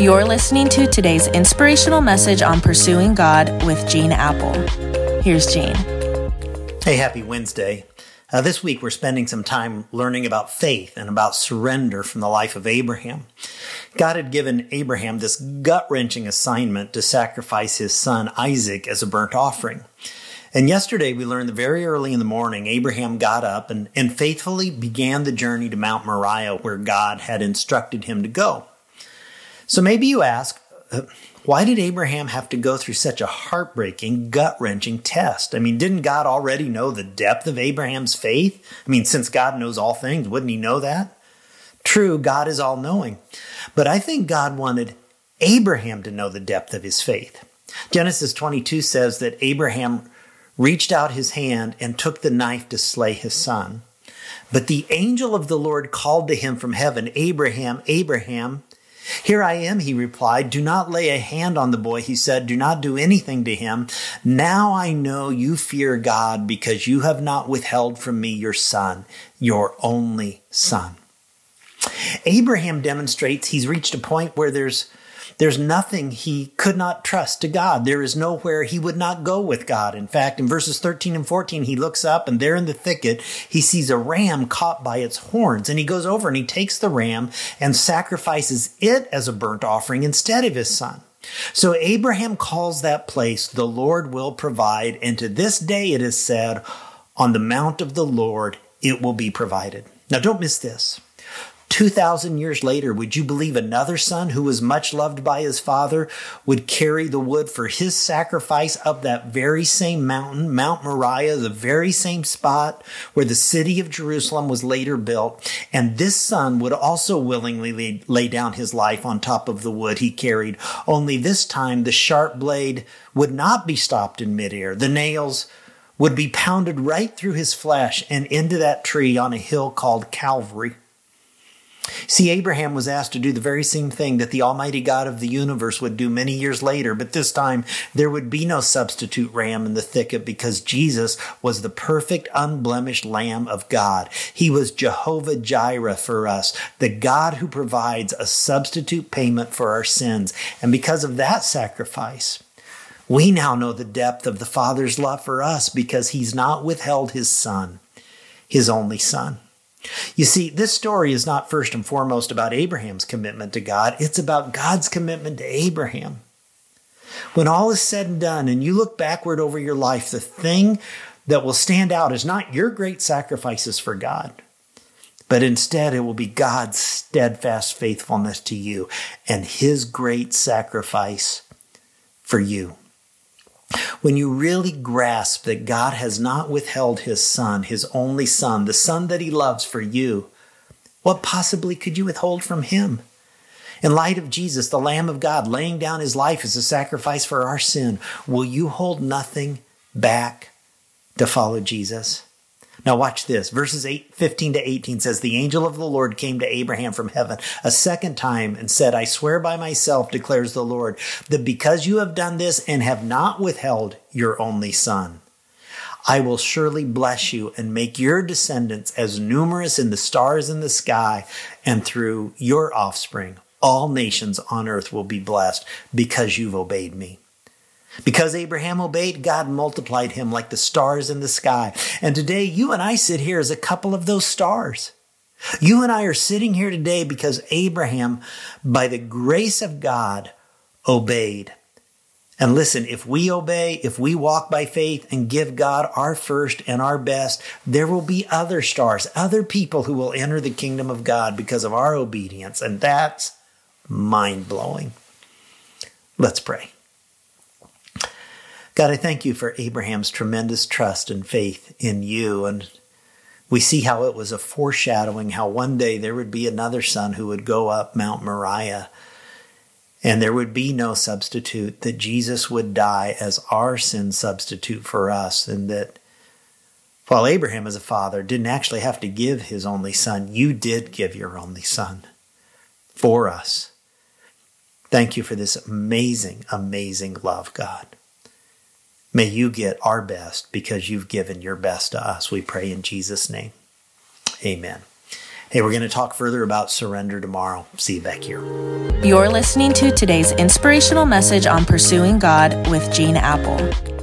You're listening to today's inspirational message on pursuing God with Gene Appel. Here's Gene. Hey, happy Wednesday. Uh, this week we're spending some time learning about faith and about surrender from the life of Abraham. God had given Abraham this gut wrenching assignment to sacrifice his son Isaac as a burnt offering. And yesterday we learned that very early in the morning, Abraham got up and, and faithfully began the journey to Mount Moriah where God had instructed him to go. So maybe you ask, uh, why did Abraham have to go through such a heartbreaking, gut wrenching test? I mean, didn't God already know the depth of Abraham's faith? I mean, since God knows all things, wouldn't he know that? True, God is all knowing. But I think God wanted Abraham to know the depth of his faith. Genesis 22 says that Abraham reached out his hand and took the knife to slay his son. But the angel of the Lord called to him from heaven, Abraham, Abraham. Here I am, he replied. Do not lay a hand on the boy, he said. Do not do anything to him. Now I know you fear God because you have not withheld from me your son, your only son. Abraham demonstrates he's reached a point where there's there's nothing he could not trust to God. There is nowhere he would not go with God. In fact, in verses 13 and 14, he looks up and there in the thicket, he sees a ram caught by its horns. And he goes over and he takes the ram and sacrifices it as a burnt offering instead of his son. So Abraham calls that place, the Lord will provide. And to this day it is said, on the mount of the Lord it will be provided. Now don't miss this. 2,000 years later, would you believe another son who was much loved by his father would carry the wood for his sacrifice up that very same mountain, Mount Moriah, the very same spot where the city of Jerusalem was later built? And this son would also willingly lay, lay down his life on top of the wood he carried, only this time the sharp blade would not be stopped in midair. The nails would be pounded right through his flesh and into that tree on a hill called Calvary. See, Abraham was asked to do the very same thing that the Almighty God of the universe would do many years later, but this time there would be no substitute ram in the thicket because Jesus was the perfect, unblemished Lamb of God. He was Jehovah Jireh for us, the God who provides a substitute payment for our sins. And because of that sacrifice, we now know the depth of the Father's love for us because he's not withheld his Son, his only Son. You see, this story is not first and foremost about Abraham's commitment to God, it's about God's commitment to Abraham. When all is said and done, and you look backward over your life, the thing that will stand out is not your great sacrifices for God, but instead it will be God's steadfast faithfulness to you and his great sacrifice for you. When you really grasp that God has not withheld his son, his only son, the son that he loves for you, what possibly could you withhold from him? In light of Jesus, the Lamb of God, laying down his life as a sacrifice for our sin, will you hold nothing back to follow Jesus? Now watch this. Verses 8, 15 to 18 says, The angel of the Lord came to Abraham from heaven a second time and said, I swear by myself, declares the Lord, that because you have done this and have not withheld your only son, I will surely bless you and make your descendants as numerous in the stars in the sky, and through your offspring, all nations on earth will be blessed because you've obeyed me. Because Abraham obeyed, God multiplied him like the stars in the sky. And today you and I sit here as a couple of those stars. You and I are sitting here today because Abraham, by the grace of God, obeyed. And listen, if we obey, if we walk by faith and give God our first and our best, there will be other stars, other people who will enter the kingdom of God because of our obedience. And that's mind blowing. Let's pray. God, I thank you for Abraham's tremendous trust and faith in you. And we see how it was a foreshadowing how one day there would be another son who would go up Mount Moriah and there would be no substitute, that Jesus would die as our sin substitute for us, and that while Abraham as a father didn't actually have to give his only son, you did give your only son for us. Thank you for this amazing, amazing love, God. May you get our best because you've given your best to us. We pray in Jesus' name. Amen. Hey, we're going to talk further about surrender tomorrow. See you back here. You're listening to today's inspirational message on pursuing God with Gene Appel.